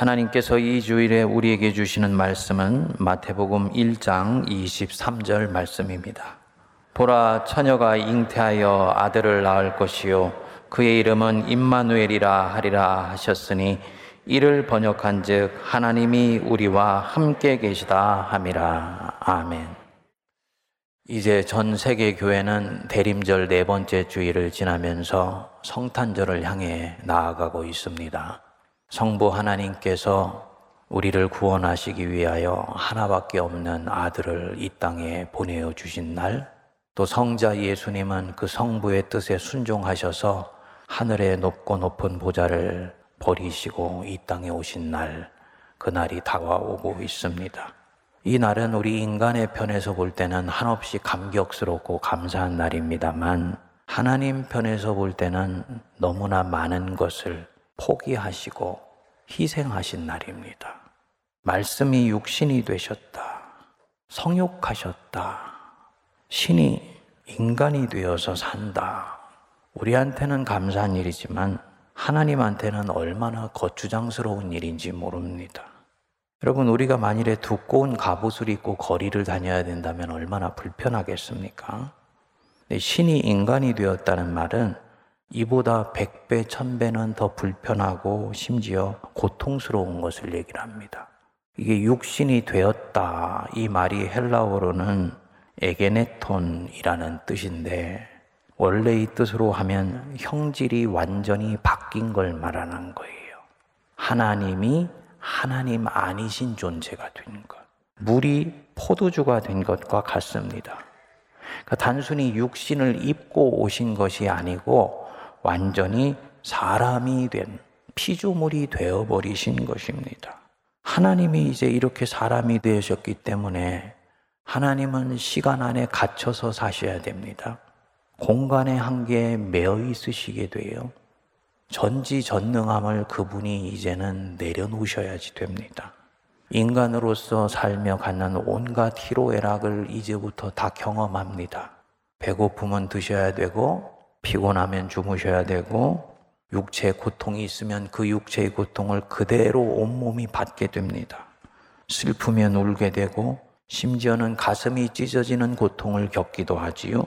하나님께서 이 주일에 우리에게 주시는 말씀은 마태복음 1장 23절 말씀입니다. 보라 처녀가 잉태하여 아들을 낳을 것이요 그의 이름은 임마누엘이라 하리라 하셨으니 이를 번역한즉 하나님이 우리와 함께 계시다 함이라 아멘. 이제 전 세계 교회는 대림절 네 번째 주일을 지나면서 성탄절을 향해 나아가고 있습니다. 성부 하나님께서 우리를 구원하시기 위하여 하나밖에 없는 아들을 이 땅에 보내어 주신 날, 또 성자 예수님은 그 성부의 뜻에 순종하셔서 하늘의 높고 높은 보좌를 버리시고 이 땅에 오신 날, 그날이 다가오고 있습니다. 이 날은 우리 인간의 편에서 볼 때는 한없이 감격스럽고 감사한 날입니다만, 하나님 편에서 볼 때는 너무나 많은 것을 포기하시고 희생하신 날입니다. 말씀이 육신이 되셨다. 성육하셨다. 신이 인간이 되어서 산다. 우리한테는 감사한 일이지만 하나님한테는 얼마나 거추장스러운 일인지 모릅니다. 여러분, 우리가 만일에 두꺼운 갑옷을 입고 거리를 다녀야 된다면 얼마나 불편하겠습니까? 신이 인간이 되었다는 말은 이보다 백배, 천배는 더 불편하고 심지어 고통스러운 것을 얘기를 합니다. 이게 육신이 되었다. 이 말이 헬라어로는 에게네톤이라는 뜻인데 원래 이 뜻으로 하면 형질이 완전히 바뀐 걸 말하는 거예요. 하나님이 하나님 아니신 존재가 된 것. 물이 포도주가 된 것과 같습니다. 그러니까 단순히 육신을 입고 오신 것이 아니고 완전히 사람이 된 피조물이 되어버리신 것입니다. 하나님이 이제 이렇게 사람이 되셨기 때문에 하나님은 시간 안에 갇혀서 사셔야 됩니다. 공간의 한계에 매여 있으시게 돼요. 전지전능함을 그분이 이제는 내려놓으셔야지 됩니다. 인간으로서 살며 갖는 온갖 희로애락을 이제부터 다 경험합니다. 배고프면 드셔야 되고, 피곤하면 주무셔야 되고, 육체의 고통이 있으면 그 육체의 고통을 그대로 온몸이 받게 됩니다. 슬프면 울게 되고, 심지어는 가슴이 찢어지는 고통을 겪기도 하지요.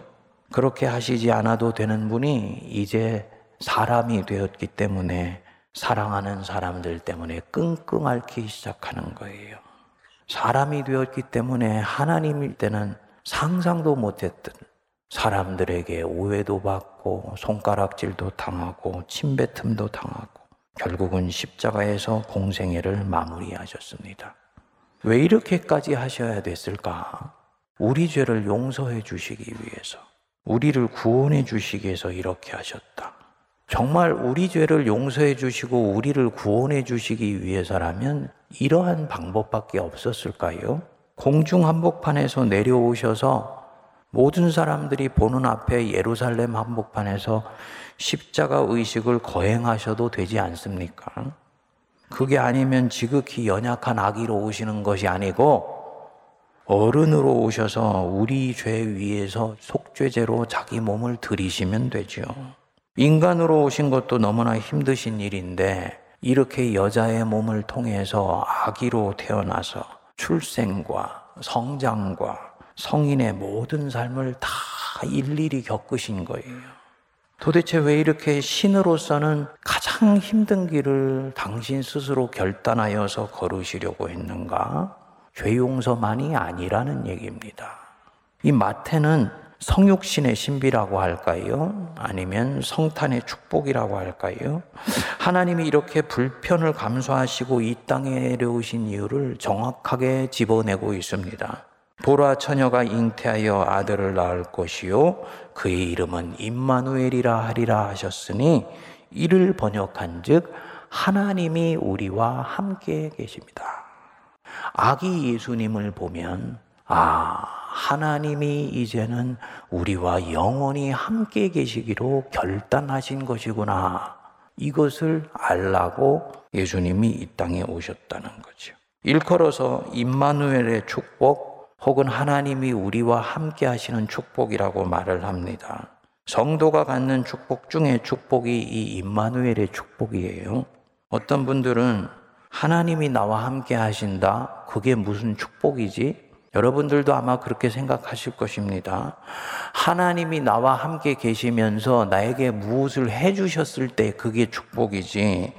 그렇게 하시지 않아도 되는 분이 이제 사람이 되었기 때문에 사랑하는 사람들 때문에 끙끙 앓기 시작하는 거예요. 사람이 되었기 때문에 하나님일 때는 상상도 못했던 사람들에게 오해도 받고 손가락질도 당하고 침뱉음도 당하고 결국은 십자가에서 공생애를 마무리하셨습니다. 왜 이렇게까지 하셔야 됐을까? 우리 죄를 용서해 주시기 위해서, 우리를 구원해 주시기 위해서 이렇게 하셨다. 정말 우리 죄를 용서해 주시고 우리를 구원해 주시기 위해서라면 이러한 방법밖에 없었을까요? 공중 한복판에서 내려오셔서 모든 사람들이 보는 앞에 예루살렘 한복판에서 십자가 의식을 거행하셔도 되지 않습니까? 그게 아니면 지극히 연약한 아기로 오시는 것이 아니고 어른으로 오셔서 우리 죄 위에서 속죄제로 자기 몸을 들이시면 되죠. 인간으로 오신 것도 너무나 힘드신 일인데 이렇게 여자의 몸을 통해서 아기로 태어나서 출생과 성장과 성인의 모든 삶을 다 일일이 겪으신 거예요. 도대체 왜 이렇게 신으로서는 가장 힘든 길을 당신 스스로 결단하여서 걸으시려고 했는가? 죄 용서만이 아니라는 얘기입니다. 이 마태는 성육신의 신비라고 할까요? 아니면 성탄의 축복이라고 할까요? 하나님이 이렇게 불편을 감수하시고 이 땅에 내려오신 이유를 정확하게 집어내고 있습니다. 보라 처녀가 잉태하여 아들을 낳을 것이요 그의 이름은 임마누엘이라 하리라 하셨으니 이를 번역한즉 하나님이 우리와 함께 계십니다. 아기 예수님을 보면 아 하나님이 이제는 우리와 영원히 함께 계시기로 결단하신 것이구나. 이것을 알라고 예수님이 이 땅에 오셨다는 거죠. 일컬어서 임마누엘의 축복 혹은 하나님이 우리와 함께 하시는 축복이라고 말을 합니다. 성도가 갖는 축복 중에 축복이 이 임마누엘의 축복이에요. 어떤 분들은 하나님이 나와 함께 하신다? 그게 무슨 축복이지? 여러분들도 아마 그렇게 생각하실 것입니다. 하나님이 나와 함께 계시면서 나에게 무엇을 해 주셨을 때 그게 축복이지.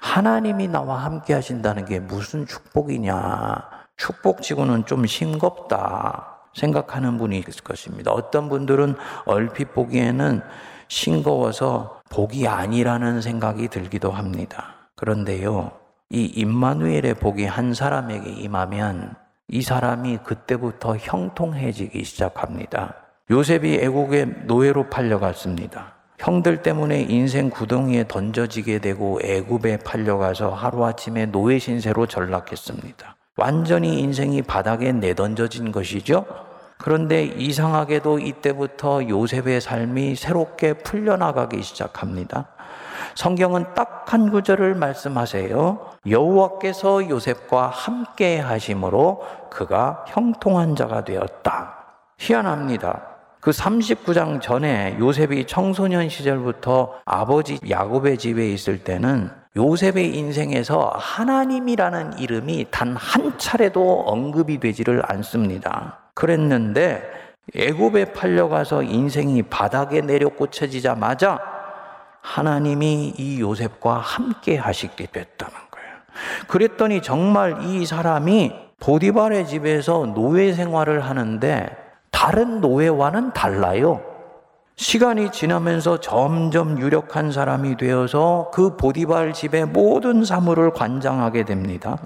하나님이 나와 함께 하신다는 게 무슨 축복이냐. 축복치고는 좀 싱겁다. 생각하는 분이 있을 것입니다. 어떤 분들은 얼핏 보기에는 싱거워서 복이 아니라는 생각이 들기도 합니다. 그런데요, 이 임마누엘의 복이 한 사람에게 임하면 이 사람이 그때부터 형통해지기 시작합니다. 요셉이 애국의 노예로 팔려갔습니다. 형들 때문에 인생 구덩이에 던져지게 되고 애굽에 팔려가서 하루아침에 노예 신세로 전락했습니다. 완전히 인생이 바닥에 내던져진 것이죠. 그런데 이상하게도 이때부터 요셉의 삶이 새롭게 풀려나가기 시작합니다. 성경은 딱 한 구절을 말씀하세요. 여호와께서 요셉과 함께 하심으로 그가 형통한 자가 되었다. 희한합니다. 그 39장 전에 요셉이 청소년 시절부터 아버지 야곱의 집에 있을 때는 요셉의 인생에서 하나님이라는 이름이 단 한 차례도 언급이 되지를 않습니다. 그랬는데 애굽에 팔려가서 인생이 바닥에 내려 꽂혀지자마자 하나님이 이 요셉과 함께 하시게 됐다는 거예요. 그랬더니 정말 이 사람이 보디발의 집에서 노예 생활을 하는데 다른 노예와는 달라요. 시간이 지나면서 점점 유력한 사람이 되어서 그 보디발 집의 모든 사물을 관장하게 됩니다.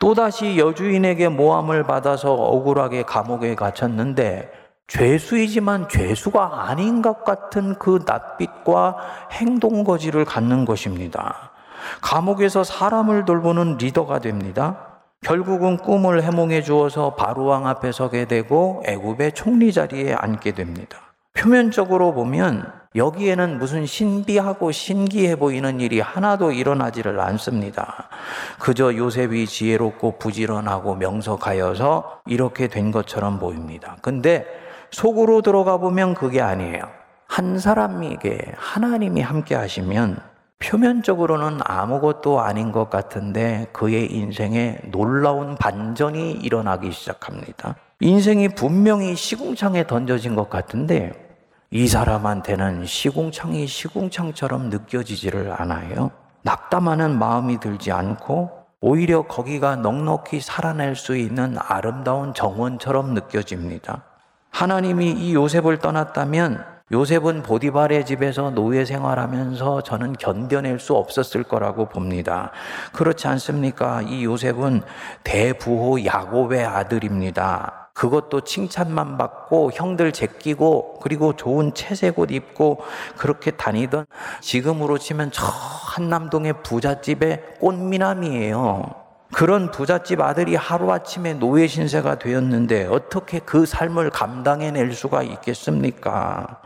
또다시 여주인에게 모함을 받아서 억울하게 감옥에 갇혔는데 죄수이지만 죄수가 아닌 것 같은 그 낯빛과 행동 거지를 갖는 것입니다. 감옥에서 사람을 돌보는 리더가 됩니다. 결국은 꿈을 해몽해 주어서 바로왕 앞에 서게 되고 애굽의 총리 자리에 앉게 됩니다. 표면적으로 보면 여기에는 무슨 신비하고 신기해 보이는 일이 하나도 일어나지를 않습니다. 그저 요셉이 지혜롭고 부지런하고 명석하여서 이렇게 된 것처럼 보입니다. 근데 속으로 들어가 보면 그게 아니에요. 한 사람에게 하나님이 함께 하시면 표면적으로는 아무것도 아닌 것 같은데 그의 인생에 놀라운 반전이 일어나기 시작합니다. 인생이 분명히 시궁창에 던져진 것 같은데 이 사람한테는 시궁창이 시궁창처럼 느껴지지를 않아요. 낙담하는 마음이 들지 않고 오히려 거기가 넉넉히 살아낼 수 있는 아름다운 정원처럼 느껴집니다. 하나님이 이 요셉을 떠났다면 요셉은 보디발의 집에서 노예 생활하면서 저는 견뎌낼 수 없었을 거라고 봅니다. 그렇지 않습니까? 이 요셉은 대부호 야곱의 아들입니다. 그것도 칭찬만 받고 형들 제끼고 그리고 좋은 채색 옷 입고 그렇게 다니던 지금으로 치면 저 한남동의 부잣집의 꽃미남이에요. 그런 부잣집 아들이 하루아침에 노예 신세가 되었는데 어떻게 그 삶을 감당해낼 수가 있겠습니까?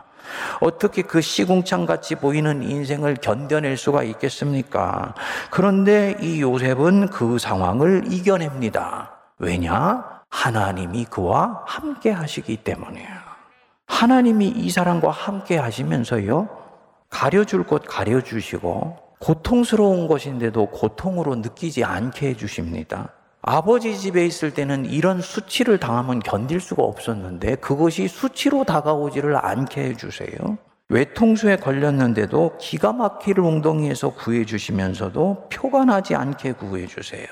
어떻게 그 시궁창 같이 보이는 인생을 견뎌낼 수가 있겠습니까? 그런데 이 요셉은 그 상황을 이겨냅니다. 왜냐? 하나님이 그와 함께 하시기 때문이에요. 하나님이 이 사람과 함께 하시면서요, 가려줄 것 가려주시고, 고통스러운 것인데도 고통으로 느끼지 않게 해주십니다. 아버지 집에 있을 때는 이런 수치를 당하면 견딜 수가 없었는데, 그것이 수치로 다가오지를 않게 해주세요. 외통수에 걸렸는데도 기가 막힐 웅덩이에서 구해주시면서도 표가 나지 않게 구해주세요.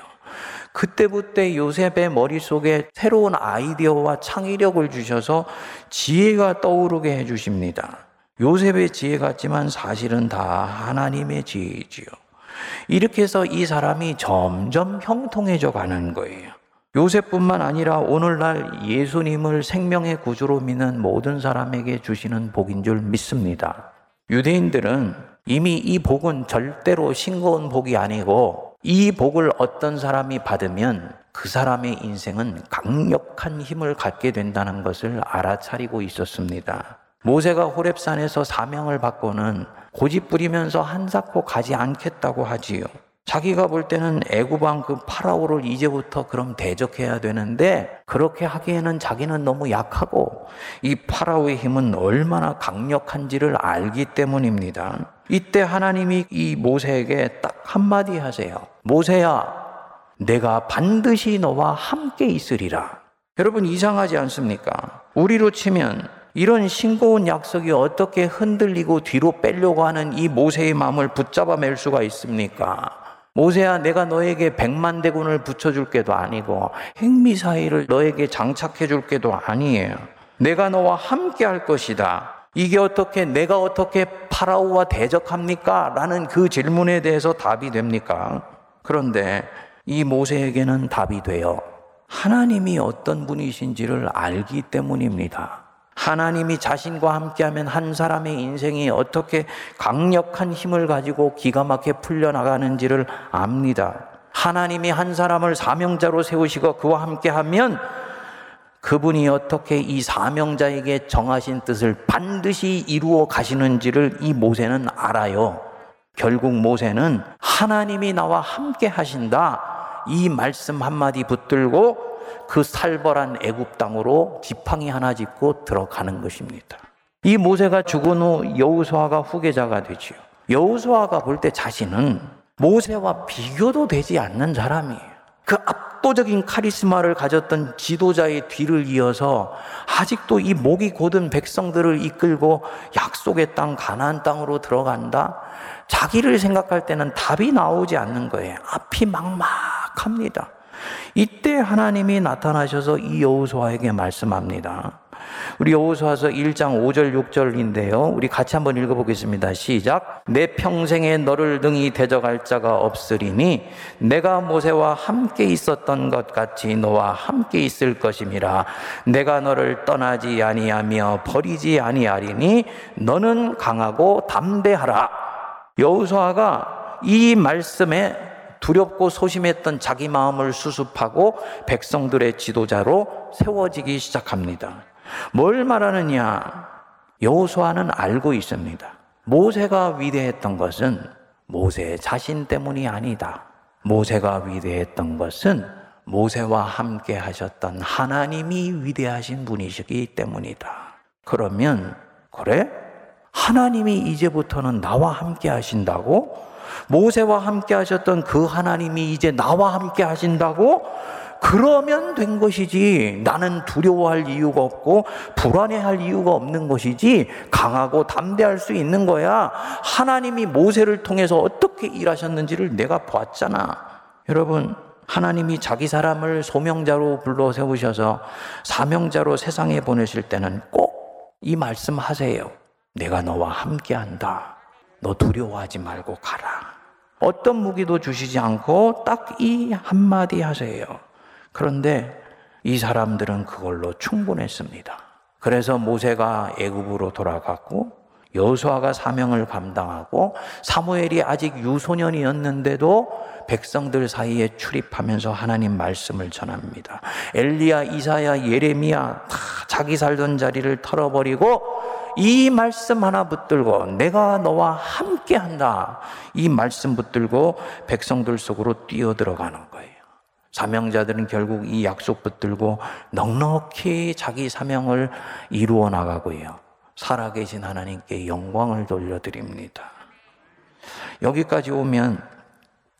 그때부터 요셉의 머릿속에 새로운 아이디어와 창의력을 주셔서 지혜가 떠오르게 해주십니다. 요셉의 지혜 같지만 사실은 다 하나님의 지혜지요. 이렇게 해서 이 사람이 점점 형통해져 가는 거예요. 요셉뿐만 아니라 오늘날 예수님을 생명의 구주로 믿는 모든 사람에게 주시는 복인 줄 믿습니다. 유대인들은 이미 이 복은 절대로 싱거운 복이 아니고 이 복을 어떤 사람이 받으면 그 사람의 인생은 강력한 힘을 갖게 된다는 것을 알아차리고 있었습니다. 모세가 호랩산에서 사명을 받고는 고집 부리면서 한사코 가지 않겠다고 하지요. 자기가 볼 때는 애구방 그 파라오를 이제부터 그럼 대적해야 되는데 그렇게 하기에는 자기는 너무 약하고 이 파라오의 힘은 얼마나 강력한지를 알기 때문입니다. 이때 하나님이 이 모세에게 딱 한마디 하세요. 모세야, 내가 반드시 너와 함께 있으리라. 여러분 이상하지 않습니까? 우리로 치면 이런 싱거운 약속이 어떻게 흔들리고 뒤로 빼려고 하는 이 모세의 마음을 붙잡아 맬 수가 있습니까? 모세야 내가 너에게 백만 대군을 붙여줄 게도 아니고 핵미사일을 너에게 장착해 줄 게도 아니에요. 내가 너와 함께 할 것이다. 이게 어떻게 내가 어떻게 파라오와 대적합니까? 라는 그 질문에 대해서 답이 됩니까? 그런데 이 모세에게는 답이 돼요. 하나님이 어떤 분이신지를 알기 때문입니다. 하나님이 자신과 함께하면 한 사람의 인생이 어떻게 강력한 힘을 가지고 기가 막혀 풀려나가는지를 압니다. 하나님이 한 사람을 사명자로 세우시고 그와 함께하면 그분이 어떻게 이 사명자에게 정하신 뜻을 반드시 이루어 가시는지를 이 모세는 알아요. 결국 모세는 하나님이 나와 함께 하신다. 이 말씀 한마디 붙들고 그 살벌한 애굽 땅으로 지팡이 하나 짚고 들어가는 것입니다. 이 모세가 죽은 후 여우수아가 후계자가 되지요. 여우수아가 볼 때 자신은 모세와 비교도 되지 않는 사람이에요. 그 압도적인 카리스마를 가졌던 지도자의 뒤를 이어서 아직도 이 목이 곧은 백성들을 이끌고 약속의 땅 가나안 땅으로 들어간다. 자기를 생각할 때는 답이 나오지 않는 거예요. 앞이 막막합니다. 이때 하나님이 나타나셔서 이 여호수아에게 말씀합니다. 우리 여호수아서 1장 5절 6절인데요. 우리 같이 한번 읽어 보겠습니다. 시작. 내 평생에 너를 등이 대적할 자가 없으리니 내가 모세와 함께 있었던 것 같이 너와 함께 있을 것임이라. 내가 너를 떠나지 아니하며 버리지 아니하리니 너는 강하고 담대하라. 여호수아가 이 말씀에 두렵고 소심했던 자기 마음을 수습하고 백성들의 지도자로 세워지기 시작합니다. 뭘 말하느냐? 여호수아는 알고 있습니다. 모세가 위대했던 것은 모세 자신 때문이 아니다. 모세가 위대했던 것은 모세와 함께 하셨던 하나님이 위대하신 분이시기 때문이다. 그러면 그래? 하나님이 이제부터는 나와 함께 하신다고? 모세와 함께 하셨던 그 하나님이 이제 나와 함께 하신다고? 그러면 된 것이지. 나는 두려워할 이유가 없고 불안해할 이유가 없는 것이지. 강하고 담대할 수 있는 거야. 하나님이 모세를 통해서 어떻게 일하셨는지를 내가 봤잖아. 여러분, 하나님이 자기 사람을 소명자로 불러 세우셔서 사명자로 세상에 보내실 때는 꼭 이 말씀 하세요. 내가 너와 함께 한다. 너 두려워하지 말고 가라. 어떤 무기도 주시지 않고 딱 이 한마디 하세요. 그런데 이 사람들은 그걸로 충분했습니다. 그래서 모세가 애굽으로 돌아갔고 여호수아가 사명을 감당하고 사무엘이 아직 유소년이었는데도 백성들 사이에 출입하면서 하나님 말씀을 전합니다. 엘리야, 이사야, 예레미야 다 자기 살던 자리를 털어버리고 이 말씀 하나 붙들고 내가 너와 함께 한다. 이 말씀 붙들고 백성들 속으로 뛰어들어가는 거예요. 사명자들은 결국 이 약속 붙들고 넉넉히 자기 사명을 이루어 나가고요. 살아계신 하나님께 영광을 돌려드립니다. 여기까지 오면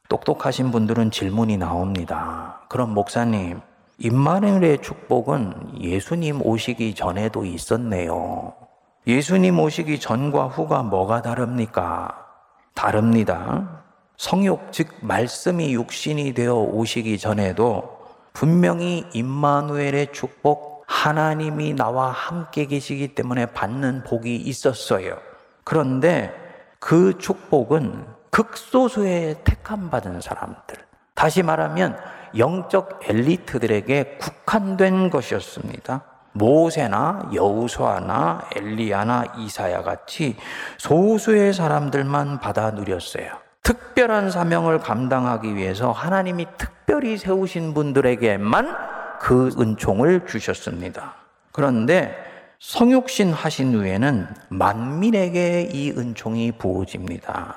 똑똑하신 분들은 질문이 나옵니다. 그럼 목사님, 임마누엘의 축복은 예수님 오시기 전에도 있었네요. 예수님 오시기 전과 후가 뭐가 다릅니까? 다릅니다. 성욕, 즉, 말씀이 육신이 되어 오시기 전에도 분명히 임마누엘의 축복, 하나님이 나와 함께 계시기 때문에 받는 복이 있었어요. 그런데 그 축복은 극소수의 택함 받은 사람들, 다시 말하면 영적 엘리트들에게 국한된 것이었습니다. 모세나 여우수아나 엘리야나 이사야 같이 소수의 사람들만 받아 누렸어요. 특별한 사명을 감당하기 위해서 하나님이 특별히 세우신 분들에게만 그 은총을 주셨습니다. 그런데 성육신 하신 후에는 만민에게 이 은총이 부어집니다.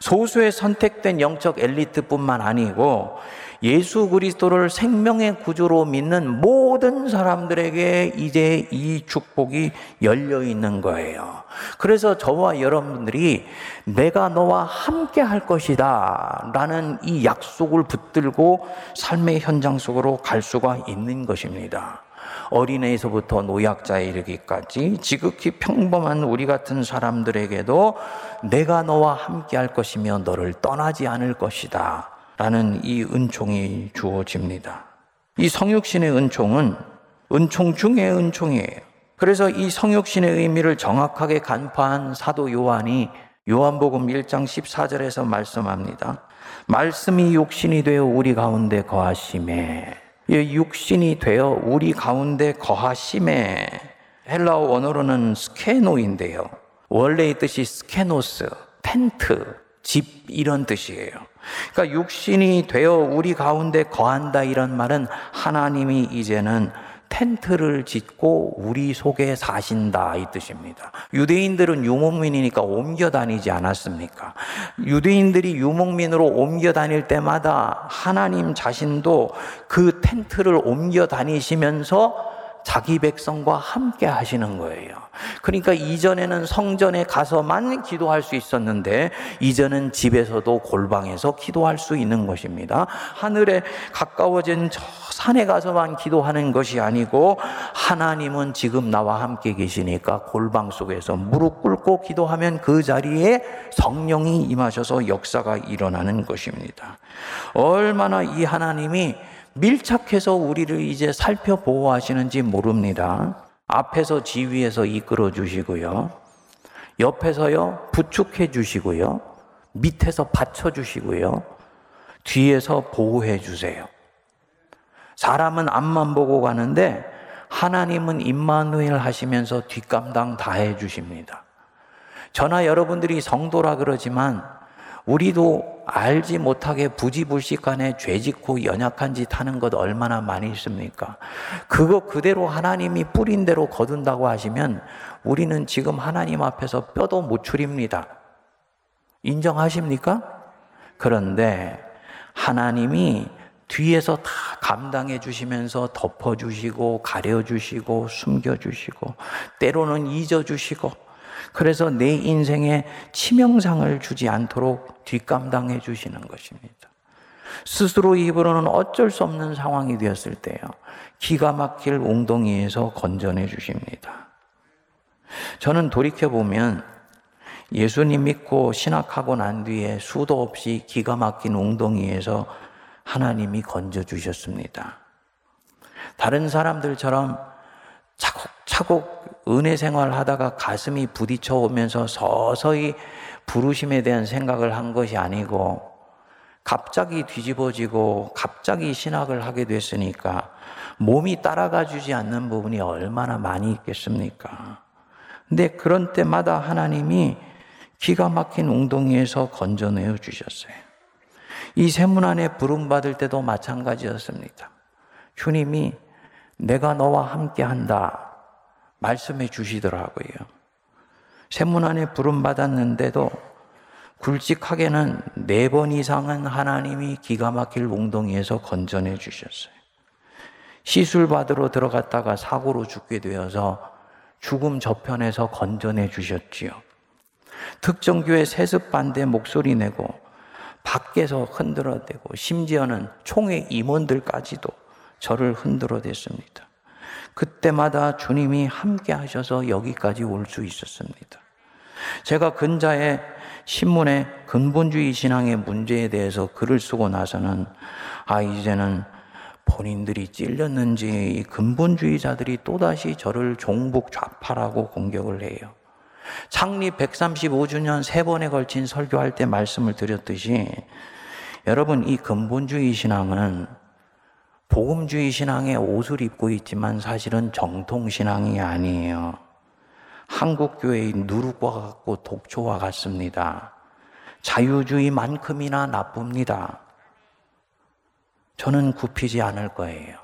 소수의 선택된 영적 엘리트뿐만 아니고 예수 그리스도를 생명의 구주로 믿는 모든 사람들에게 이제 이 축복이 열려 있는 거예요. 그래서 저와 여러분들이 내가 너와 함께 할 것이다 라는 이 약속을 붙들고 삶의 현장 속으로 갈 수가 있는 것입니다. 어린애에서부터 노약자에 이르기까지 지극히 평범한 우리 같은 사람들에게도 내가 너와 함께 할 것이며 너를 떠나지 않을 것이다. 라는 이 은총이 주어집니다. 이 성육신의 은총은 은총 중의 은총이에요. 그래서 이 성육신의 의미를 정확하게 간파한 사도 요한이 요한복음 1장 14절에서 말씀합니다. 말씀이 육신이 되어 우리 가운데 거하심에 육신이 되어 우리 가운데 거하심에 헬라어 원어로는 스케노인데요. 원래의 뜻이 스케노스, 텐트, 집 이런 뜻이에요. 그러니까 육신이 되어 우리 가운데 거한다 이런 말은 하나님이 이제는 텐트를 짓고 우리 속에 사신다 이 뜻입니다. 유대인들은 유목민이니까 옮겨 다니지 않았습니까? 유대인들이 유목민으로 옮겨 다닐 때마다 하나님 자신도 그 텐트를 옮겨 다니시면서 자기 백성과 함께 하시는 거예요. 그러니까 이전에는 성전에 가서만 기도할 수 있었는데 이제는 집에서도 골방에서 기도할 수 있는 것입니다. 하늘에 가까워진 저 산에 가서만 기도하는 것이 아니고 하나님은 지금 나와 함께 계시니까 골방 속에서 무릎 꿇고 기도하면 그 자리에 성령이 임하셔서 역사가 일어나는 것입니다. 얼마나 이 하나님이 밀착해서 우리를 이제 살펴보호 하시는지 모릅니다. 앞에서 지위에서 이끌어 주시고요. 옆에서요, 부축해 주시고요. 밑에서 받쳐 주시고요. 뒤에서 보호해 주세요. 사람은 앞만 보고 가는데 하나님은 임마누엘 하시면서 뒷감당 다 해 주십니다. 저나 여러분들이 성도라 그러지만 우리도 알지 못하게 부지불식간에 죄 짓고 연약한 짓 하는 것 얼마나 많이 있습니까? 그거 그대로 하나님이 뿌린 대로 거둔다고 하시면 우리는 지금 하나님 앞에서 뼈도 못 추립니다. 인정하십니까? 그런데 하나님이 뒤에서 다 감당해 주시면서 덮어 주시고 가려 주시고 숨겨 주시고 때로는 잊어 주시고 그래서 내 인생에 치명상을 주지 않도록 뒷감당해 주시는 것입니다. 스스로 입으로는 어쩔 수 없는 상황이 되었을 때요. 기가 막힐 웅덩이에서 건져내 주십니다. 저는 돌이켜보면 예수님 믿고 신학하고 난 뒤에 수도 없이 기가 막힌 웅덩이에서 하나님이 건져 주셨습니다. 다른 사람들처럼 차곡 차곡 은혜 생활 하다가 가슴이 부딪혀 오면서 서서히 부르심에 대한 생각을 한 것이 아니고 갑자기 뒤집어지고 갑자기 신학을 하게 됐으니까 몸이 따라가 주지 않는 부분이 얼마나 많이 있겠습니까? 근데 그런 때마다 하나님이 기가 막힌 웅덩이에서 건져내어 주셨어요. 이 세문 안에 부름받을 때도 마찬가지였습니다. 주님이 내가 너와 함께 한다. 말씀해 주시더라고요. 세문 안에 부름받았는데도 굵직하게는 네 번 이상은 하나님이 기가 막힐 웅덩이에서 건져내 주셨어요. 시술 받으러 들어갔다가 사고로 죽게 되어서 죽음 저편에서 건져내 주셨지요. 특정 교회 세습 반대 목소리 내고 밖에서 흔들어대고 심지어는 총회 임원들까지도 저를 흔들어댔습니다. 그때마다 주님이 함께 하셔서 여기까지 올 수 있었습니다. 제가 근자에 신문에 근본주의 신앙의 문제에 대해서 글을 쓰고 나서는 아, 이제는 본인들이 찔렸는지 근본주의자들이 또다시 저를 종북 좌파라고 공격을 해요. 창립 135주년 세 번에 걸친 설교할 때 말씀을 드렸듯이 여러분 이 근본주의 신앙은 복음주의 신앙의 옷을 입고 있지만 사실은 정통 신앙이 아니에요. 한국 교회의 누룩과 같고 독초와 같습니다. 자유주의만큼이나 나쁩니다. 저는 굽히지 않을 거예요.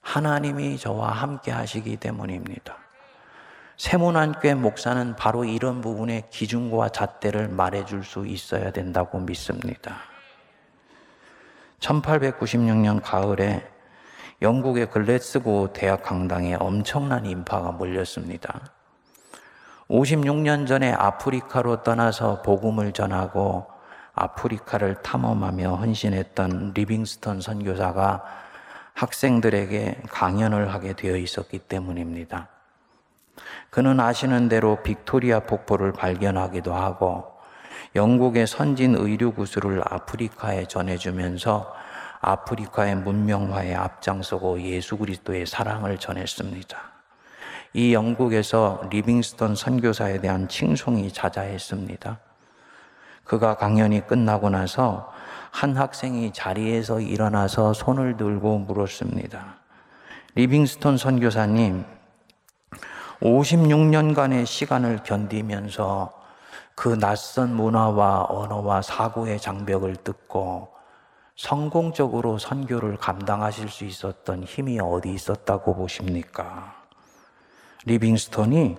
하나님이 저와 함께 하시기 때문입니다. 새문안교회 목사는 바로 이런 부분의 기준과 잣대를 말해줄 수 있어야 된다고 믿습니다. 1896년 가을에 영국의 글래스고 대학 강당에 엄청난 인파가 몰렸습니다. 56년 전에 아프리카로 떠나서 복음을 전하고 아프리카를 탐험하며 헌신했던 리빙스턴 선교사가 학생들에게 강연을 하게 되어 있었기 때문입니다. 그는 아시는 대로 빅토리아 폭포를 발견하기도 하고 영국의 선진 의료 기술을 아프리카에 전해주면서 아프리카의 문명화에 앞장서고 예수 그리스도의 사랑을 전했습니다. 이 영국에서 리빙스턴 선교사에 대한 칭송이 자자했습니다. 그가 강연이 끝나고 나서 한 학생이 자리에서 일어나서 손을 들고 물었습니다. 리빙스턴 선교사님, 56년간의 시간을 견디면서 그 낯선 문화와 언어와 사고의 장벽을 뚫고 성공적으로 선교를 감당하실 수 있었던 힘이 어디 있었다고 보십니까? 리빙스톤이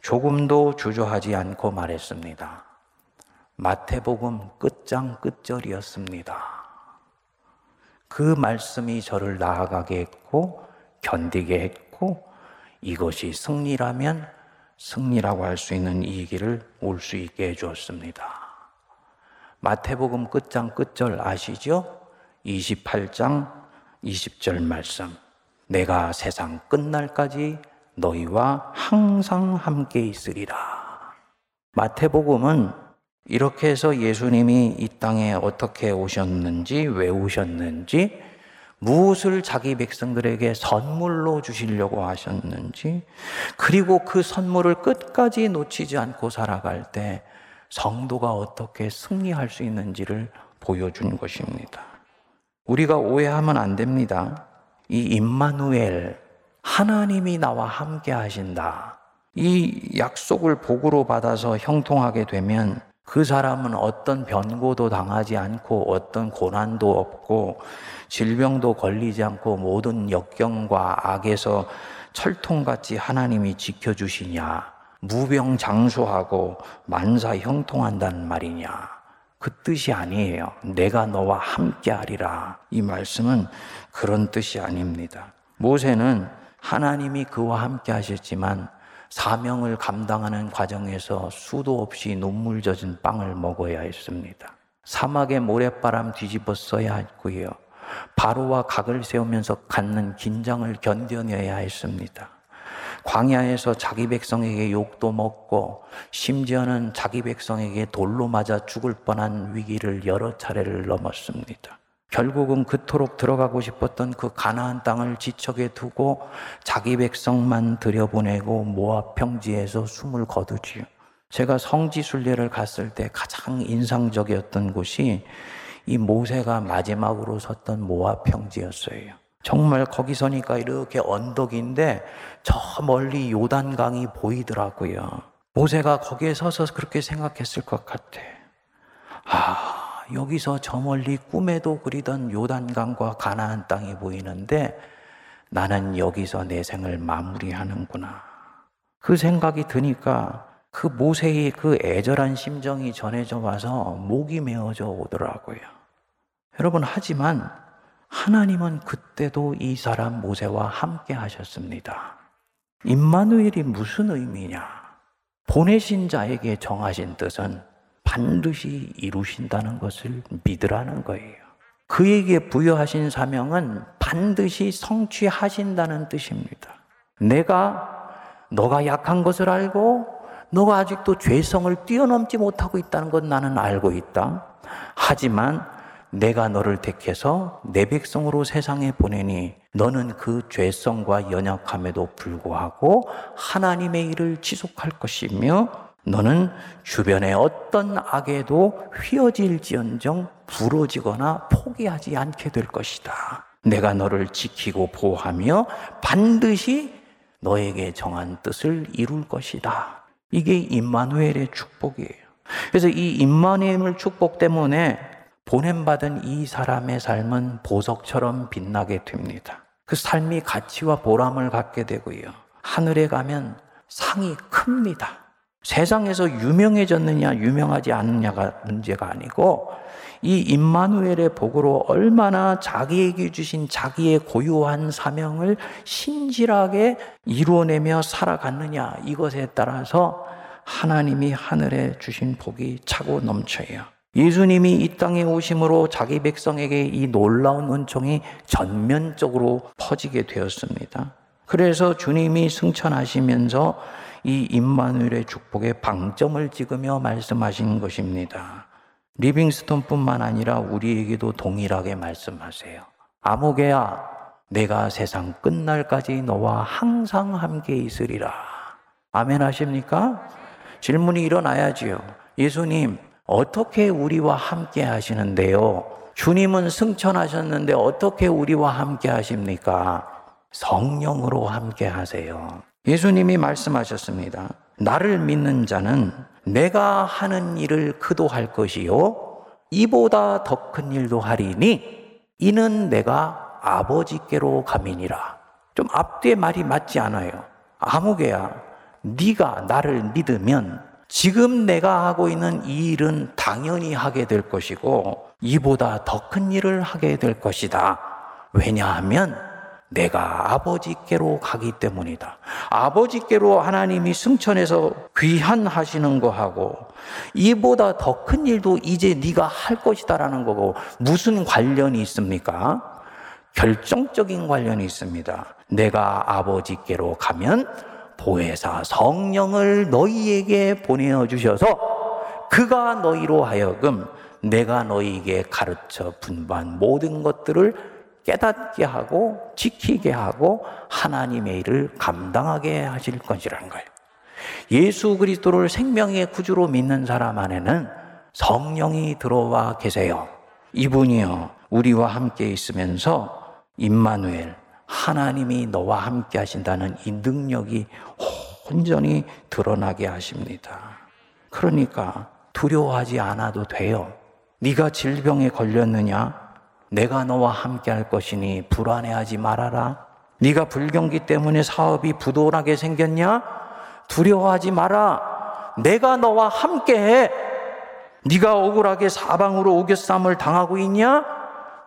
조금도 주저하지 않고 말했습니다. 마태복음 끝장 끝절이었습니다. 그 말씀이 저를 나아가게 했고 견디게 했고 이것이 승리라면 승리라고 할 수 있는 이 길을 올 수 있게 해 주었습니다. 마태복음 끝장 끝절 아시죠? 28장 20절 말씀. 내가 세상 끝날까지 너희와 항상 함께 있으리라. 마태복음은 이렇게 해서 예수님이 이 땅에 어떻게 오셨는지, 왜 오셨는지, 무엇을 자기 백성들에게 선물로 주시려고 하셨는지, 그리고 그 선물을 끝까지 놓치지 않고 살아갈 때 성도가 어떻게 승리할 수 있는지를 보여준 것입니다. 우리가 오해하면 안 됩니다. 이 임마누엘, 하나님이 나와 함께 하신다. 이 약속을 복으로 받아서 형통하게 되면 그 사람은 어떤 변고도 당하지 않고 어떤 고난도 없고 질병도 걸리지 않고 모든 역경과 악에서 철통같이 하나님이 지켜주시냐. 무병장수하고 만사 형통한다는 말이냐. 그 뜻이 아니에요. 내가 너와 함께 하리라. 이 말씀은 그런 뜻이 아닙니다. 모세는 하나님이 그와 함께 하셨지만 사명을 감당하는 과정에서 수도 없이 눈물 젖은 빵을 먹어야 했습니다. 사막에 모래바람 뒤집어 써야 했고요. 바로와 각을 세우면서 갖는 긴장을 견뎌내야 했습니다. 광야에서 자기 백성에게 욕도 먹고 심지어는 자기 백성에게 돌로 맞아 죽을 뻔한 위기를 여러 차례를 넘었습니다. 결국은 그토록 들어가고 싶었던 그 가나안 땅을 지척에 두고 자기 백성만 들여보내고 모압 평지에서 숨을 거두지요. 제가 성지 순례를 갔을 때 가장 인상적이었던 곳이 이 모세가 마지막으로 섰던 모압 평지였어요. 정말 거기 서니까 이렇게 언덕인데 저 멀리 요단강이 보이더라고요. 모세가 거기에 서서 그렇게 생각했을 것 같아. 아, 여기서 저 멀리 꿈에도 그리던 요단강과 가나안 땅이 보이는데 나는 여기서 내 생을 마무리하는구나. 그 생각이 드니까 그 모세의 그 애절한 심정이 전해져 와서 목이 메어져 오더라고요. 여러분, 하지만 하나님은 그때도 이 사람 모세와 함께 하셨습니다. 임마누엘이 무슨 의미냐? 보내신 자에게 정하신 뜻은 반드시 이루신다는 것을 믿으라는 거예요. 그에게 부여하신 사명은 반드시 성취하신다는 뜻입니다. 내가 너가 약한 것을 알고 너가 아직도 죄성을 뛰어넘지 못하고 있다는 것 나는 알고 있다. 하지만 내가 너를 택해서 내 백성으로 세상에 보내니 너는 그 죄성과 연약함에도 불구하고 하나님의 일을 지속할 것이며 너는 주변의 어떤 악에도 휘어질지언정 부러지거나 포기하지 않게 될 것이다. 내가 너를 지키고 보호하며 반드시 너에게 정한 뜻을 이룰 것이다. 이게 임마누엘의 축복이에요. 그래서 이 임마누엘 축복 때문에 보냄받은 이 사람의 삶은 보석처럼 빛나게 됩니다. 그 삶이 가치와 보람을 갖게 되고요. 하늘에 가면 상이 큽니다. 세상에서 유명해졌느냐, 유명하지 않느냐가 문제가 아니고 이 임마누엘의 복으로 얼마나 자기에게 주신 자기의 고유한 사명을 신실하게 이루어내며 살아갔느냐 이것에 따라서 하나님이 하늘에 주신 복이 차고 넘쳐요. 예수님이 이 땅에 오심으로 자기 백성에게 이 놀라운 은총이 전면적으로 퍼지게 되었습니다. 그래서 주님이 승천하시면서 이 임마누엘의 축복에 방점을 찍으며 말씀하신 것입니다. 리빙스톤뿐만 아니라 우리에게도 동일하게 말씀하세요. 아무개야, 내가 세상 끝날까지 너와 항상 함께 있으리라. 아멘 하십니까? 질문이 일어나야지요. 예수님, 어떻게 우리와 함께 하시는데요? 주님은 승천하셨는데 어떻게 우리와 함께 하십니까? 성령으로 함께 하세요. 예수님이 말씀하셨습니다. 나를 믿는 자는 내가 하는 일을 그도 할 것이요. 이보다 더 큰 일도 하리니 이는 내가 아버지께로 가미니라. 좀 앞뒤의 말이 맞지 않아요. 아무개야, 네가 나를 믿으면 지금 내가 하고 있는 이 일은 당연히 하게 될 것이고 이보다 더 큰 일을 하게 될 것이다. 왜냐하면 내가 아버지께로 가기 때문이다. 아버지께로 하나님이 승천해서 귀환하시는 거하고 이보다 더 큰 일도 이제 네가 할 것이다라는 거고 무슨 관련이 있습니까? 결정적인 관련이 있습니다. 내가 아버지께로 가면 보혜사 성령을 너희에게 보내어 주셔서 그가 너희로 하여금 내가 너희에게 가르쳐 분반 모든 것들을 깨닫게 하고 지키게 하고 하나님의 일을 감당하게 하실 것이라는 거예요. 예수 그리스도를 생명의 구주로 믿는 사람 안에는 성령이 들어와 계세요. 이분이요 우리와 함께 있으면서 임마누엘 하나님이 너와 함께 하신다는 이 능력이 온전히 드러나게 하십니다. 그러니까 두려워하지 않아도 돼요. 네가 질병에 걸렸느냐? 내가 너와 함께 할 것이니 불안해하지 말아라. 네가 불경기 때문에 사업이 부도나게 생겼냐? 두려워하지 마라. 내가 너와 함께 해. 네가 억울하게 사방으로 오겨쌈을 당하고 있냐?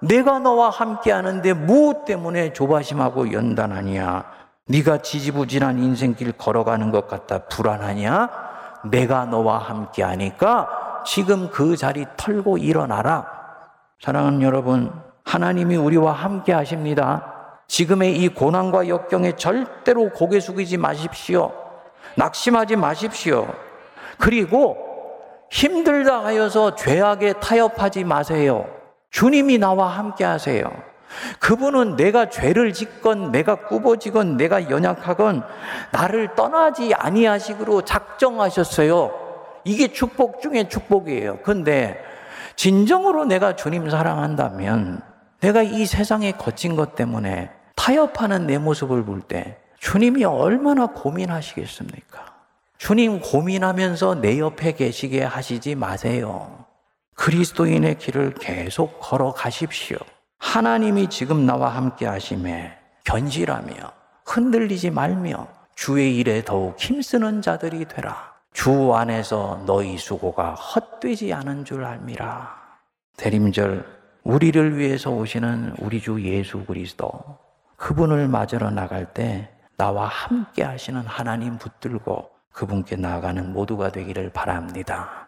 내가 너와 함께 하는데 무엇 때문에 조바심하고 연단하냐? 네가 지지부진한 인생길 걸어가는 것 같다 불안하냐? 내가 너와 함께 하니까 지금 그 자리 털고 일어나라. 사랑하는 여러분, 하나님이 우리와 함께 하십니다. 지금의 이 고난과 역경에 절대로 고개 숙이지 마십시오. 낙심하지 마십시오. 그리고 힘들다 하여서 죄악에 타협하지 마세요. 주님이 나와 함께 하세요. 그분은 내가 죄를 짓건 내가 꾸버지건 내가 연약하건 나를 떠나지 아니하시기로 작정하셨어요. 이게 축복 중에 축복이에요. 근데 진정으로 내가 주님 사랑한다면 내가 이 세상에 거친 것 때문에 타협하는 내 모습을 볼 때 주님이 얼마나 고민하시겠습니까? 주님 고민하면서 내 옆에 계시게 하시지 마세요. 그리스도인의 길을 계속 걸어 가십시오. 하나님이 지금 나와 함께 하심에 견실하며 흔들리지 말며 주의 일에 더욱 힘쓰는 자들이 되라. 주 안에서 너희 수고가 헛되지 않은 줄 알미라. 대림절 우리를 위해서 오시는 우리 주 예수 그리스도 그분을 맞으러 나갈 때 나와 함께 하시는 하나님 붙들고 그분께 나아가는 모두가 되기를 바랍니다.